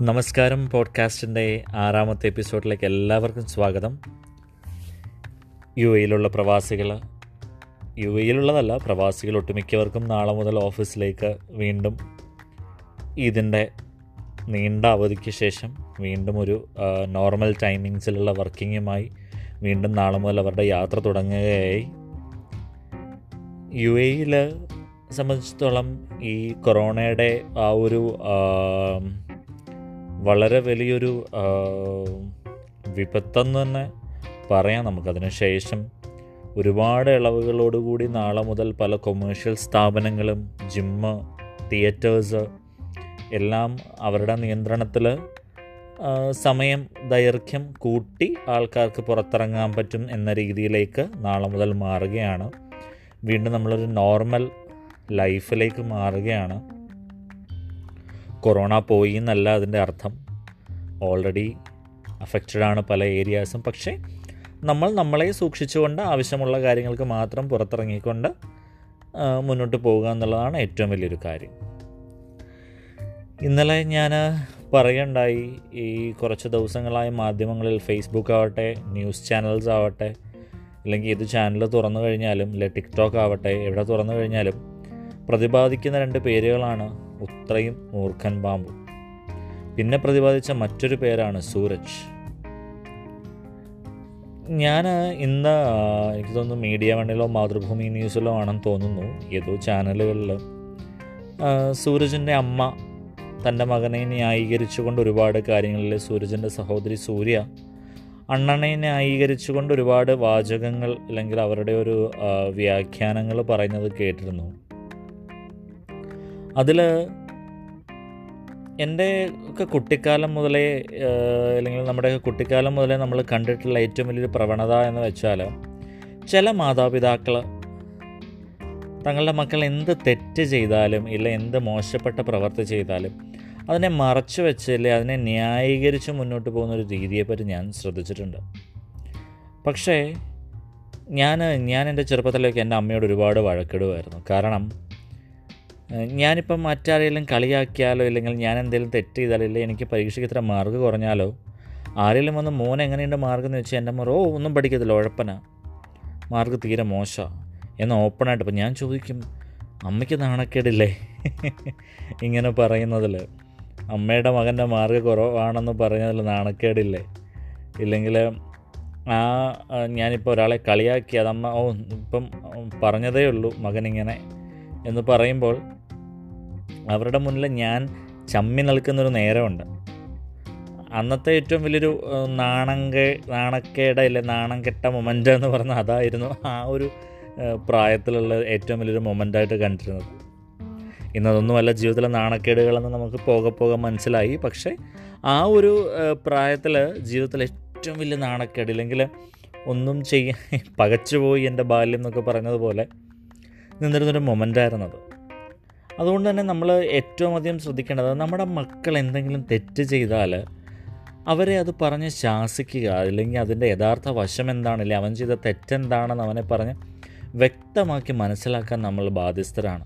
നമസ്കാരം പോഡ്കാസ്റ്റിന്റെ ആറാമത്തെ എപ്പിസോഡിലേക്ക് എല്ലാവർക്കും സ്വാഗതം. യു എയിലുള്ള പ്രവാസികൾ യു എയിലുള്ളതല്ല പ്രവാസികൾ ഒട്ടുമിക്കവർക്കും നാളെ മുതൽ ഓഫീസിലേക്ക് വീണ്ടും ഇതിന്റെ നീണ്ട അവധിക്ക് ശേഷം വീണ്ടും ഒരു നോർമൽ ടൈമിങ്സിലുള്ള വർക്കിങ്ങുമായി വീണ്ടും നാളെ മുതൽ അവരുടെ യാത്ര തുടങ്ങുകയായി. യു എയിൽ സംബന്ധിച്ചിടത്തോളം ഈ കൊറോണയുടെ ആ ഒരു വളരെ വലിയൊരു വിപത്തെന്ന് തന്നെ പറയാം നമുക്കതിന് ശേഷം ഒരുപാട് ഇളവുകളോടുകൂടി നാളെ മുതൽ പല കൊമേഴ്ഷ്യൽ സ്ഥാപനങ്ങളും ജിമ്മ് തിയേറ്റേഴ്സ് എല്ലാം അവരുടെ നിയന്ത്രണത്തിൽ സമയം ദൈർഘ്യം കൂട്ടി ആൾക്കാർക്ക് പുറത്തിറങ്ങാൻ പറ്റും എന്ന രീതിയിലേക്ക് നാളെ മുതൽ മാറുകയാണ്. വീണ്ടും നമ്മളൊരു നോർമൽ ലൈഫിലേക്ക് മാറുകയാണ്. കൊറോണ പോയി എന്നല്ല അതിന്റെ അർത്ഥം. ഓൾറെഡി അഫക്റ്റഡ് ആണ് പല ഏരിയാസും പക്ഷേ നമ്മൾ നമ്മളെ സൂക്ഷിച്ചുകൊണ്ട് ആവശ്യമുള്ള കാര്യങ്ങൾക്ക് മാത്രം പുറത്തിറങ്ങിക്കൊണ്ട് മുന്നോട്ട് പോവുക എന്നുള്ളതാണ് ഏറ്റവും വലിയൊരു കാര്യം. ഇന്നലെ ഞാൻ പറയുണ്ടായി ഈ കുറച്ച് ദിവസങ്ങളായി മാധ്യമങ്ങളിൽ ഫേസ്ബുക്ക് ആവട്ടെ ന്യൂസ് ചാനൽസ് ആവട്ടെ അല്ലെങ്കിൽ ഏത് ചാനൽ തുറന്നു കഴിഞ്ഞാലും അല്ലെ ടിക്ടോക്ക് ആവട്ടെ എവിടെ തുറന്നു കഴിഞ്ഞാലും പ്രതിപാദിക്കുന്ന രണ്ട് പേരുകളാണ് ഉത്രയും മൂർഖൻ പാമ്പും പിന്നെ പ്രതിപാദിച്ച മറ്റൊരു പേരാണ് സൂരജ്. ഞാൻ ഇന്ന് എനിക്ക് തോന്നുന്നു മീഡിയ വണ്ണിലോ മാതൃഭൂമി ന്യൂസിലോ ആണെന്ന് തോന്നുന്നു. ഏതോ ചാനലുകളിൽ സൂരജിന്റെ അമ്മ തന്റെ മകനെ ന്യായീകരിച്ചുകൊണ്ട് ഒരുപാട് കാര്യങ്ങളിൽ സൂരജിന്റെ സഹോദരി സൂര്യ അണ്ണനെ ന്യായീകരിച്ചുകൊണ്ട് ഒരുപാട് വാചകങ്ങൾ അല്ലെങ്കിൽ അവരുടെ ഒരു വ്യാഖ്യാനങ്ങൾ പറയുന്നത് കേട്ടിരുന്നു. അതിൽ എന്റെ ഒക്കെ കുട്ടിക്കാലം മുതലേ അല്ലെങ്കിൽ നമ്മുടെ കുട്ടിക്കാലം മുതലേ നമ്മൾ കണ്ടിട്ടുള്ള ഏറ്റവും വലിയൊരു പ്രവണത എന്ന് വെച്ചാൽ ചില മാതാപിതാക്കൾ തങ്ങളുടെ മക്കൾ എന്ത് തെറ്റ് ചെയ്താലും ഇല്ല എന്ത് മോശപ്പെട്ട പ്രവർത്തി ചെയ്താലും അതിനെ മറച്ചു വെച്ച് അല്ലെ അതിനെ ന്യായീകരിച്ച് മുന്നോട്ട് പോകുന്ന ഒരു രീതിയെപ്പറ്റി ഞാൻ ശ്രദ്ധിച്ചിട്ടുണ്ട്. പക്ഷേ ഞാൻ ഞാൻ എന്റെ ചെറുപ്പത്തിലേക്ക് എന്റെ അമ്മയോട് ഒരുപാട് വഴക്കിടുമായിരുന്നു. കാരണം ഞാനിപ്പം മറ്റാരെങ്കിലും കളിയാക്കിയാലോ ഇല്ലെങ്കിൽ ഞാൻ എന്തെങ്കിലും തെറ്റ് ചെയ്താലോ ഇല്ലെങ്കിൽ എനിക്ക് പരീക്ഷയ്ക്ക് ഇത്ര മാർക്ക് കുറഞ്ഞാലോ? ആരെങ്കിലും വന്ന് മോൻ എങ്ങനെയുണ്ട് മാർക്ക് എന്ന് വെച്ചാൽ എന്റെ മോർ ഓ ഒന്നും പഠിക്കത്തില്ല ഉഴപ്പന. മാർക്ക് തീരെ മോശമാണ് എന്ന് ഓപ്പണായിട്ട് ഇപ്പം ഞാൻ ചോദിക്കും അമ്മയ്ക്ക് നാണക്കേടില്ലേ? ഇങ്ങനെ പറയുന്നതിൽ അമ്മയുടെ മകന്റെ മാർക്ക് കുറവാണെന്ന് പറയുന്നതിൽ നാണക്കേടില്ലേ? ഇല്ലെങ്കിൽ ആ, ഞാനിപ്പോൾ ഒരാളെ കളിയാക്കി അതമ്മ ഓ ഇപ്പം പറഞ്ഞതേ ഉള്ളൂ മകനിങ്ങനെ. എന്ന് പറയുമ്പോൾ അവരുടെ മുന്നിൽ ഞാൻ ചമ്മി നിൽക്കുന്നൊരു നേരമുണ്ട്. അന്നത്തെ ഏറ്റവും വലിയൊരു നാണങ്ക നാണക്കേട ഇല്ല നാണം കെട്ട മൊമെന്റ് എന്ന് പറഞ്ഞാൽ അതായിരുന്നു ആ ഒരു പ്രായത്തിലുള്ള ഏറ്റവും വലിയൊരു മൊമെന്റായിട്ട് കണ്ടിരുന്നത്. ഇന്നതൊന്നുമല്ല ജീവിതത്തിലെ നാണക്കേടുകളെന്ന് നമുക്ക് പോകെ പോകെ മനസ്സിലായി. പക്ഷേ ആ ഒരു പ്രായത്തിൽ ജീവിതത്തിലെ ഏറ്റവും വലിയ നാണക്കേട് ഇല്ലെങ്കിൽ ഒന്നും ചെയ്യാൻ പകച്ചുപോയി എന്റെ ബാല്യം എന്നൊക്കെ പറഞ്ഞതുപോലെ നിന്നിരുന്നൊരു മൊമെന്റായിരുന്നത്. അതുകൊണ്ട് തന്നെ നമ്മൾ ഏറ്റവും അധികം ശ്രദ്ധിക്കേണ്ടത് നമ്മുടെ മക്കൾ എന്തെങ്കിലും തെറ്റ് ചെയ്താൽ അവരെ അത് പറഞ്ഞ് ശാസിക്കുക അല്ലെങ്കിൽ അതിന്റെ യഥാർത്ഥ വശം എന്താണല്ലേ അവൻ ചെയ്ത തെറ്റെന്താണെന്ന് അവനെ പറഞ്ഞ് വ്യക്തമാക്കി മനസ്സിലാക്കാൻ നമ്മൾ ബാധ്യസ്ഥരാണ്.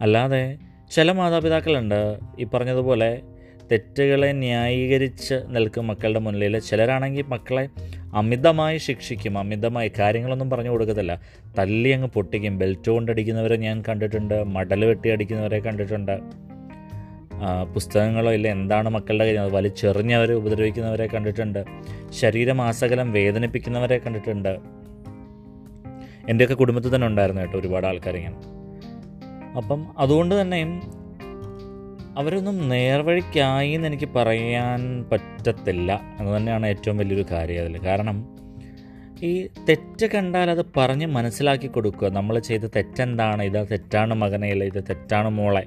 അല്ലാതെ ചില മാതാപിതാക്കളുണ്ട് ഈ പറഞ്ഞതുപോലെ തെറ്റുകളെ ന്യായീകരിച്ച് നിൽക്കും മക്കളുടെ മുന്നിൽ. ചിലരാണെങ്കിൽ മക്കളെ അമിതമായി ശിക്ഷിക്കും അമിതമായി കാര്യങ്ങളൊന്നും പറഞ്ഞു കൊടുക്കത്തില്ല. തല്ലി അങ്ങ് പൊട്ടിക്കും. ബെൽറ്റ് കൊണ്ടടിക്കുന്നവരെ ഞാൻ കണ്ടിട്ടുണ്ട് മടൽ വെട്ടി അടിക്കുന്നവരെ കണ്ടിട്ടുണ്ട്. പുസ്തകങ്ങളോ ഇല്ല എന്താണ് മക്കളുടെ കാര്യം? അത് വലിച്ചെറിഞ്ഞവരെ ഉപദ്രവിക്കുന്നവരെ കണ്ടിട്ടുണ്ട്. ശരീരം ആസകലം വേദനിപ്പിക്കുന്നവരെ കണ്ടിട്ടുണ്ട്. എന്റെയൊക്കെ കുടുംബത്തിൽ തന്നെ ഉണ്ടായിരുന്നു കേട്ടോ ഒരുപാട് ആൾക്കാരിങ്ങനെ. അപ്പം അതുകൊണ്ട് തന്നെ അവരൊന്നും നേർവഴിക്കായി എന്ന് എനിക്ക് പറയാൻ പറ്റത്തില്ല. എന്ന് തന്നെയാണ് ഏറ്റവും വലിയൊരു കാര്യം അതിൽ. കാരണം ഈ തെറ്റ് കണ്ടാൽ അത് പറഞ്ഞ് മനസ്സിലാക്കി കൊടുക്കുക. നമ്മൾ ചെയ്ത തെറ്റെന്താണ്? ഇത് തെറ്റാണ് മകനെ അല്ല? ഇത് തെറ്റാണ് മോളെ?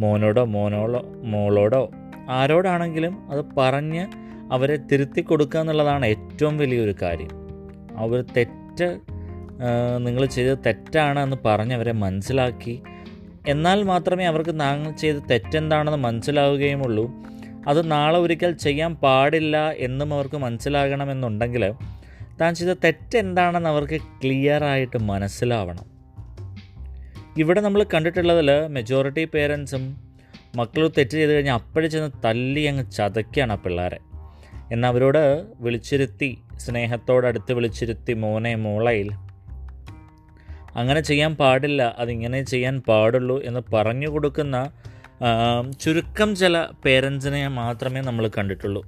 മോനോടോ മോനോളോ മോളോടോ? ആരോടാണെങ്കിലും അത് പറഞ്ഞ് അവരെ തിരുത്തി കൊടുക്കുക എന്നുള്ളതാണ് ഏറ്റവും വലിയൊരു കാര്യം. അവർ തെറ്റ് നിങ്ങൾ ചെയ്ത തെറ്റാണ് എന്ന് പറഞ്ഞ് അവരെ മനസ്സിലാക്കി എന്നാൽ മാത്രമേ അവർക്ക് താങ്കൾ ചെയ്ത തെറ്റെന്താണെന്ന് മനസ്സിലാവുകയുമുള്ളൂ. അത് നാളെ ഒരിക്കൽ ചെയ്യാൻ പാടില്ല എന്നും അവർക്ക് മനസ്സിലാകണമെന്നുണ്ടെങ്കിൽ താൻ ചെയ്ത തെറ്റെന്താണെന്ന് അവർക്ക് ക്ലിയറായിട്ട് മനസ്സിലാവണം. ഇവിടെ നമ്മൾ കണ്ടിട്ടുള്ളതിൽ മെജോറിറ്റി പേരൻസും മക്കൾ തെറ്റ് ചെയ്ത് കഴിഞ്ഞാൽ അപ്പോഴേ ചെന്ന് തല്ലി അങ്ങ് ചതയ്ക്കുകയാണ് ആ പിള്ളേരെ. എന്നാൽ അവരോട് വിളിച്ചിരുത്തി സ്നേഹത്തോടടുത്ത് വിളിച്ചിരുത്തി മോനെ മോളയിൽ അങ്ങനെ ചെയ്യാൻ പാടില്ല അതിങ്ങനെ ചെയ്യാൻ പാടുള്ളൂ എന്ന് പറഞ്ഞു കൊടുക്കുന്ന ചുരുക്കം ചില പേരൻസിനെ മാത്രമേ നമ്മൾ കണ്ടിട്ടുള്ളൂ.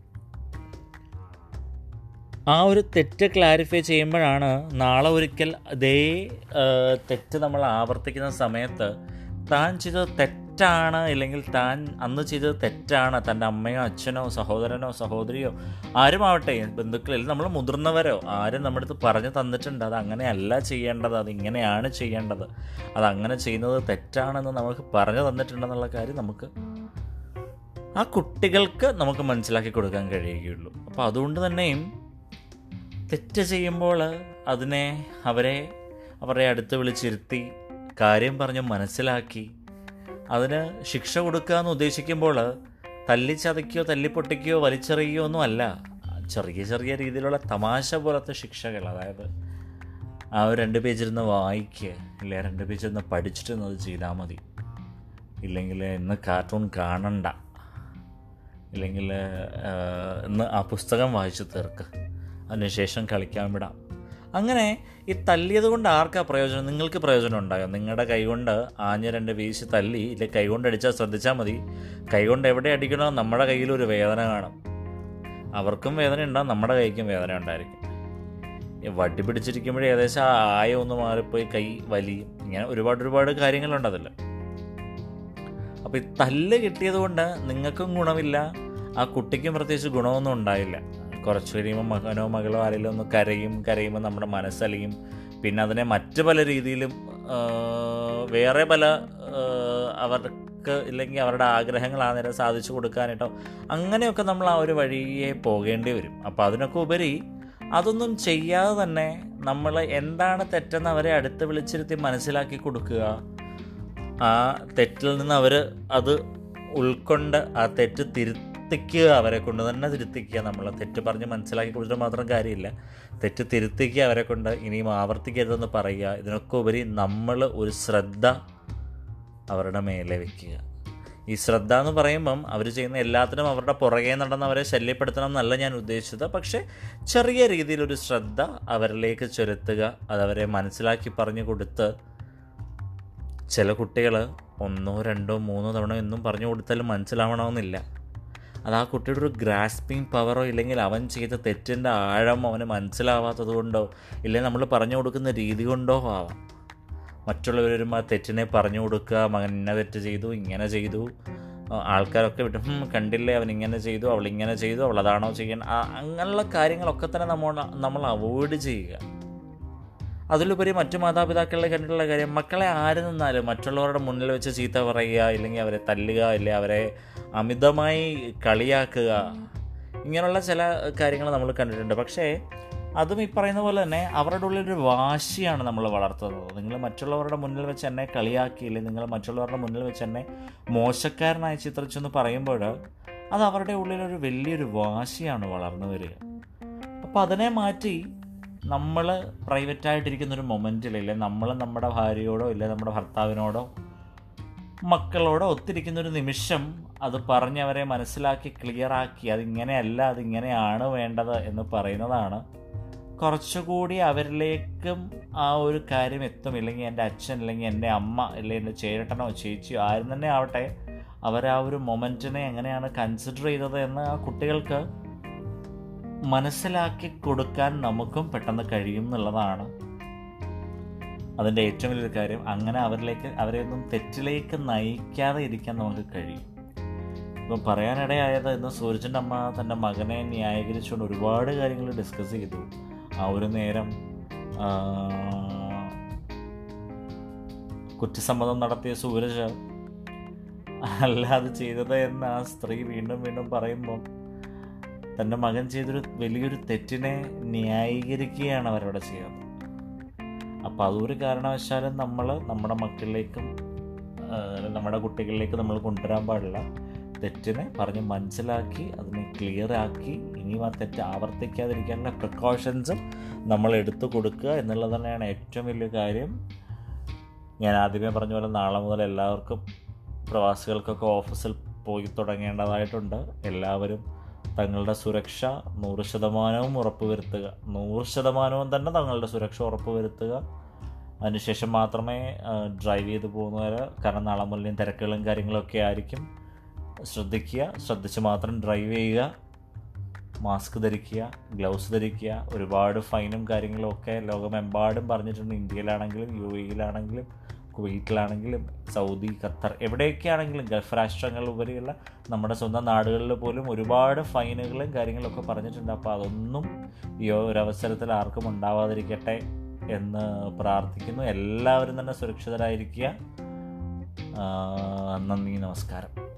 ആ ഒരു തെറ്റ് ക്ലാരിഫൈ ചെയ്യുമ്പോഴാണ് നാളെ ഒരിക്കൽ അതേ തെറ്റ് നമ്മൾ ആവർത്തിക്കുന്ന സമയത്ത് താൻ ചെയ്തത് തെറ്റാണ് ഇല്ലെങ്കിൽ താൻ അന്ന് ചെയ്തത് തെറ്റാണ്. തന്റെ അമ്മയോ അച്ഛനോ സഹോദരനോ സഹോദരിയോ ആരുമാവട്ടെ ബന്ധുക്കളിൽ നമ്മൾ മുതിർന്നവരോ ആരും നമ്മുടെ അടുത്ത് പറഞ്ഞു തന്നിട്ടുണ്ട്. അത് അങ്ങനെയല്ല ചെയ്യേണ്ടത് അതിങ്ങനെയാണ് ചെയ്യേണ്ടത്. അതങ്ങനെ ചെയ്യുന്നത് തെറ്റാണെന്ന് നമുക്ക് പറഞ്ഞു തന്നിട്ടുണ്ടെന്നുള്ള കാര്യം നമുക്ക് ആ കുട്ടികൾക്ക് നമുക്ക് മനസ്സിലാക്കി കൊടുക്കാൻ കഴിയുകയുള്ളൂ. അപ്പോൾ അതുകൊണ്ട് തന്നെയും തെറ്റ് ചെയ്യുമ്പോൾ അതിനെ അവരെ അവരെ അടുത്ത് വിളിച്ചിരുത്തി കാര്യം പറഞ്ഞ് മനസ്സിലാക്കി അതിന് ശിക്ഷ കൊടുക്കുക എന്ന് ഉദ്ദേശിക്കുമ്പോൾ തല്ലിച്ചതയ്ക്കോ തല്ലിപ്പൊട്ടിക്കുകയോ വലിച്ചെറിയുകയോ ഒന്നും അല്ല. ചെറിയ ചെറിയ രീതിയിലുള്ള തമാശ പോലത്തെ ശിക്ഷകൾ. അതായത് ആ ഒരു രണ്ട് പേജിരുന്ന് വായിക്കുക ഇല്ല? രണ്ട് പേജിരുന്ന് പഠിച്ചിട്ട് അത് ചെയ്താൽ മതി. ഇല്ലെങ്കിൽ ഇന്ന് കാർട്ടൂൺ കാണണ്ട. ഇല്ലെങ്കിൽ ഇന്ന് ആ പുസ്തകം വായിച്ചു തീർക്ക്. അതിനുശേഷം കളിക്കാൻ വിടാം. അങ്ങനെ ഈ തല്ലിയത് കൊണ്ട് ആർക്കാ പ്രയോജനം? നിങ്ങൾക്ക് പ്രയോജനം ഉണ്ടായോ? നിങ്ങളുടെ കൈകൊണ്ട് ആഞ്ഞ രണ്ട് വീശി തല്ലി ഇല്ല കൈകൊണ്ട് അടിച്ചാൽ ശ്രദ്ധിച്ചാൽ മതി. കൈകൊണ്ട് എവിടെ അടിക്കണോ നമ്മുടെ കയ്യിൽ ഒരു വേദന കാണും. അവർക്കും വേദന ഉണ്ടാകും നമ്മുടെ കൈക്കും വേദന ഉണ്ടായിരിക്കും. വട്ടി പിടിച്ചിരിക്കുമ്പോഴേ ഏകദേശം ആയ ഒന്ന് മാറിപ്പോയി കൈ വലിയും. ഇങ്ങനെ ഒരുപാട് ഒരുപാട് കാര്യങ്ങളുണ്ട് അതിൽ. അപ്പോൾ ഈ തല്ല് കിട്ടിയത് കൊണ്ട് നിങ്ങൾക്കും ഗുണമില്ല ആ കുട്ടിക്കും പ്രത്യേകിച്ച് ഗുണമൊന്നും ഉണ്ടായില്ല. കുറച്ച് കഴിയുമ്പോൾ മകനോ മകളോ ആരെങ്കിലും ഒന്ന് കരയും കരയുമ്പോൾ നമ്മുടെ മനസ്സലിയും. പിന്നെ അതിനെ മറ്റ് പല രീതിയിലും വേറെ പല അവർക്ക് ഇല്ലെങ്കിൽ അവരുടെ ആഗ്രഹങ്ങൾ ആ നേരം സാധിച്ചു കൊടുക്കാനായിട്ടോ അങ്ങനെയൊക്കെ നമ്മൾ ആ ഒരു വഴിയെ പോകേണ്ടി വരും. അപ്പോൾ അതിനൊക്കെ ഉപരി അതൊന്നും ചെയ്യാതെ തന്നെ നമ്മൾ എന്താണ് തെറ്റെന്ന് അവരെ അടുത്ത് വിളിച്ചിരുത്തി മനസ്സിലാക്കി കൊടുക്കുക. ആ തെറ്റിൽ നിന്ന് അവർ അത് ഉൾക്കൊണ്ട് ആ തെറ്റ് തിരുത്തിക്കുക അവരെ കൊണ്ട് തന്നെ തിരുത്തിക്കുക. നമ്മൾ തെറ്റ് പറഞ്ഞ് മനസ്സിലാക്കി കൊടുത്തിട്ട് മാത്രം കാര്യമില്ല. തെറ്റ് തിരുത്തിക്കുക അവരെ കൊണ്ട് ഇനിയും ആവർത്തിക്കരുതെന്ന് പറയുക. ഇതിനൊക്കെ ഉപരി നമ്മൾ ഒരു ശ്രദ്ധ അവരുടെ മേലെ വയ്ക്കുക ഈ ശ്രദ്ധ എന്ന് പറയുമ്പം അവർ ചെയ്യുന്ന എല്ലാത്തിനും അവരുടെ പുറകെ നടന്ന് അവരെ ശല്യപ്പെടുത്തണം എന്നല്ല ഞാൻ ഉദ്ദേശിച്ചത്. പക്ഷേ ചെറിയ രീതിയിലൊരു ശ്രദ്ധ അവരിലേക്ക് ചെലുത്തുക അതവരെ മനസ്സിലാക്കി പറഞ്ഞു കൊടുത്ത് ചില കുട്ടികൾ ഒന്നോ രണ്ടോ മൂന്നോ തവണ എന്നും പറഞ്ഞു കൊടുത്താലും മനസ്സിലാവണമെന്നില്ല. അത് ആ കുട്ടിയുടെ ഒരു ഗ്രാസ്പിങ് പവറോ ഇല്ലെങ്കിൽ അവൻ ചെയ്ത തെറ്റിന്റെ ആഴം അവന് മനസ്സിലാവാത്തത് കൊണ്ടോ ഇല്ലെങ്കിൽ നമ്മൾ പറഞ്ഞു കൊടുക്കുന്ന രീതി കൊണ്ടോ ആവാം. മറ്റുള്ളവരും ആ തെറ്റിനെ പറഞ്ഞു കൊടുക്കുക മകൻ ഇന്ന തെറ്റ് ചെയ്തു ഇങ്ങനെ ചെയ്തു. ആൾക്കാരൊക്കെ വിട്ടു കണ്ടില്ലേ അവൻ ഇങ്ങനെ ചെയ്തു അവൾ ഇങ്ങനെ ചെയ്തു അവൾ അതാണോ ചെയ്യാൻ ആ, അങ്ങനെയുള്ള കാര്യങ്ങളൊക്കെ തന്നെ നമ്മൾ നമ്മൾ അവോയ്ഡ് ചെയ്യുക. അതിലുപരി മറ്റു മാതാപിതാക്കളെ കണ്ടിട്ടുള്ള കാര്യം മക്കളെ ആര് നിന്നാലും മറ്റുള്ളവരുടെ മുന്നിൽ വെച്ച് ചീത്ത പറയുക ഇല്ലെങ്കിൽ അവരെ തല്ലുക ഇല്ലെങ്കിൽ അവരെ അമിതമായി കളിയാക്കുക ഇങ്ങനെയുള്ള ചില കാര്യങ്ങൾ നമ്മൾ കണ്ടിട്ടുണ്ട്. പക്ഷേ അതും ഈ പറയുന്ന പോലെ തന്നെ അവരുടെ ഉള്ളിലൊരു വാശിയാണ് നമ്മൾ വളർത്തുന്നത്. നിങ്ങൾ മറ്റുള്ളവരുടെ മുന്നിൽ വെച്ച് എന്നെ കളിയാക്കിയില്ലേ നിങ്ങൾ മറ്റുള്ളവരുടെ മുന്നിൽ വെച്ച് എന്നെ മോശക്കാരനായി ചിത്രിച്ചെന്ന് പറയുമ്പോൾ അത് അവരുടെ ഉള്ളിലൊരു വലിയൊരു വാശിയാണ് വളർന്നു വരിക. അപ്പോൾ അതിനെ മാറ്റി നമ്മൾ പ്രൈവറ്റായിട്ടിരിക്കുന്ന ഒരു മൊമെന്റിൽ ഇല്ലേ നമ്മൾ നമ്മുടെ ഭാര്യയോടോ ഇല്ല നമ്മുടെ ഭർത്താവിനോടോ മക്കളോടോ ഒത്തിരിക്കുന്ന ഒരു നിമിഷം അത് പറഞ്ഞവരെ മനസ്സിലാക്കി ക്ലിയറാക്കി അതിങ്ങനെയല്ല അതിങ്ങനെയാണ് വേണ്ടത് എന്ന് പറയുന്നതാണ്. കുറച്ചുകൂടി അവരിലേക്കും ആ ഒരു കാര്യം എത്തും. ഇല്ലെങ്കിൽ എന്റെ അച്ഛൻ അല്ലെങ്കിൽ എന്റെ അമ്മ അല്ലെങ്കിൽ എന്റെ ചേട്ടനോ ചേച്ചിയോ ആരും തന്നെ ആവട്ടെ അവർ ആ ഒരു മൊമെന്റിനെ എങ്ങനെയാണ് കൺസിഡർ ചെയ്തത് എന്ന് ആ കുട്ടികൾക്ക് മനസ്സിലാക്കി കൊടുക്കാൻ നമുക്കും പെട്ടെന്ന് കഴിയും എന്നുള്ളതാണ്. അതിന്റെ ഏറ്റവും വലിയൊരു കാര്യം അങ്ങനെ അവരിലേക്ക് അവരെ ഒന്നും തെറ്റിലേക്ക് നയിക്കാതെ ഇരിക്കാൻ നമുക്ക് കഴിയും. ഇപ്പം പറയാനിടയായത് ഇന്ന് സൂരജിന്റെ അമ്മ തന്റെ മകനെ ന്യായീകരിച്ചുകൊണ്ട് ഒരുപാട് കാര്യങ്ങൾ ഡിസ്കസ് ചെയ്തു. ആ ഒരു നേരം കുറ്റസമ്മതം നടത്തിയ സൂരജ് അല്ലാതെ ചെയ്തത് എന്ന് ആ സ്ത്രീ വീണ്ടും വീണ്ടും പറയുമ്പം തന്റെ മകൻ ചെയ്തൊരു വലിയൊരു തെറ്റിനെ ന്യായീകരിക്കുകയാണ് അവരവിടെ ചെയ്യുന്നത്. അപ്പോൾ അതൊരു കാരണവശാലും നമ്മൾ നമ്മുടെ മക്കളിലേക്കും നമ്മുടെ കുട്ടികളിലേക്ക് നമ്മൾ കൊണ്ടുവരാൻ പാടില്ല. തെറ്റിനെ പറഞ്ഞ് മനസ്സിലാക്കി അതിനെ ക്ലിയർ ആക്കി ആ തെറ്റ് ആവർത്തിക്കാതിരിക്കാനുള്ള പ്രിക്കോഷൻസും നമ്മൾ എടുത്തു കൊടുക്കുക എന്നുള്ളത് തന്നെയാണ് ഏറ്റവും വലിയ കാര്യം. ഞാൻ ആദ്യമേ പറഞ്ഞ പോലെ നാളെ മുതൽ എല്ലാവർക്കും പ്രവാസികൾക്കൊക്കെ ഓഫീസിൽ പോയി തുടങ്ങേണ്ടതായിട്ടുണ്ട്. എല്ലാവരും തങ്ങളുടെ സുരക്ഷ നൂറ് ശതമാനവും ഉറപ്പുവരുത്തുക. നൂറ് ശതമാനവും തന്നെ തങ്ങളുടെ സുരക്ഷ ഉറപ്പുവരുത്തുക. അതിനുശേഷം മാത്രമേ ഡ്രൈവ് ചെയ്ത് പോകുന്നവർ കാരണം നാളെ മുതലും തിരക്കുകളും കാര്യങ്ങളൊക്കെ ആയിരിക്കും. ശ്രദ്ധിക്കുക. ശ്രദ്ധിച്ച് മാത്രം ഡ്രൈവ് ചെയ്യുക. മാസ്ക് ധരിക്കുക. ഗ്ലൗസ് ധരിക്കുക. ഒരുപാട് ഫൈനും കാര്യങ്ങളും ഒക്കെ ലോകമെമ്പാടും പറഞ്ഞിട്ടുണ്ട്. ഇന്ത്യയിലാണെങ്കിലും യു എയിലാണെങ്കിലും കുവൈറ്റിലാണെങ്കിലും സൗദി ഖത്തർ എവിടെയൊക്കെയാണെങ്കിലും ഗൾഫ് രാഷ്ട്രങ്ങൾ ഉപരിയുള്ള നമ്മുടെ സ്വന്തം നാടുകളിൽ പോലും ഒരുപാട് ഫൈനുകളും കാര്യങ്ങളൊക്കെ പറഞ്ഞിട്ടുണ്ട്. അപ്പോൾ അതൊന്നും ഈ ഒരവസരത്തിൽ ആർക്കും ഉണ്ടാവാതിരിക്കട്ടെ എന്ന് പ്രാർത്ഥിക്കുന്നു. എല്ലാവരും തന്നെ സുരക്ഷിതരായിരിക്കുക. നന്ദി നമസ്കാരം.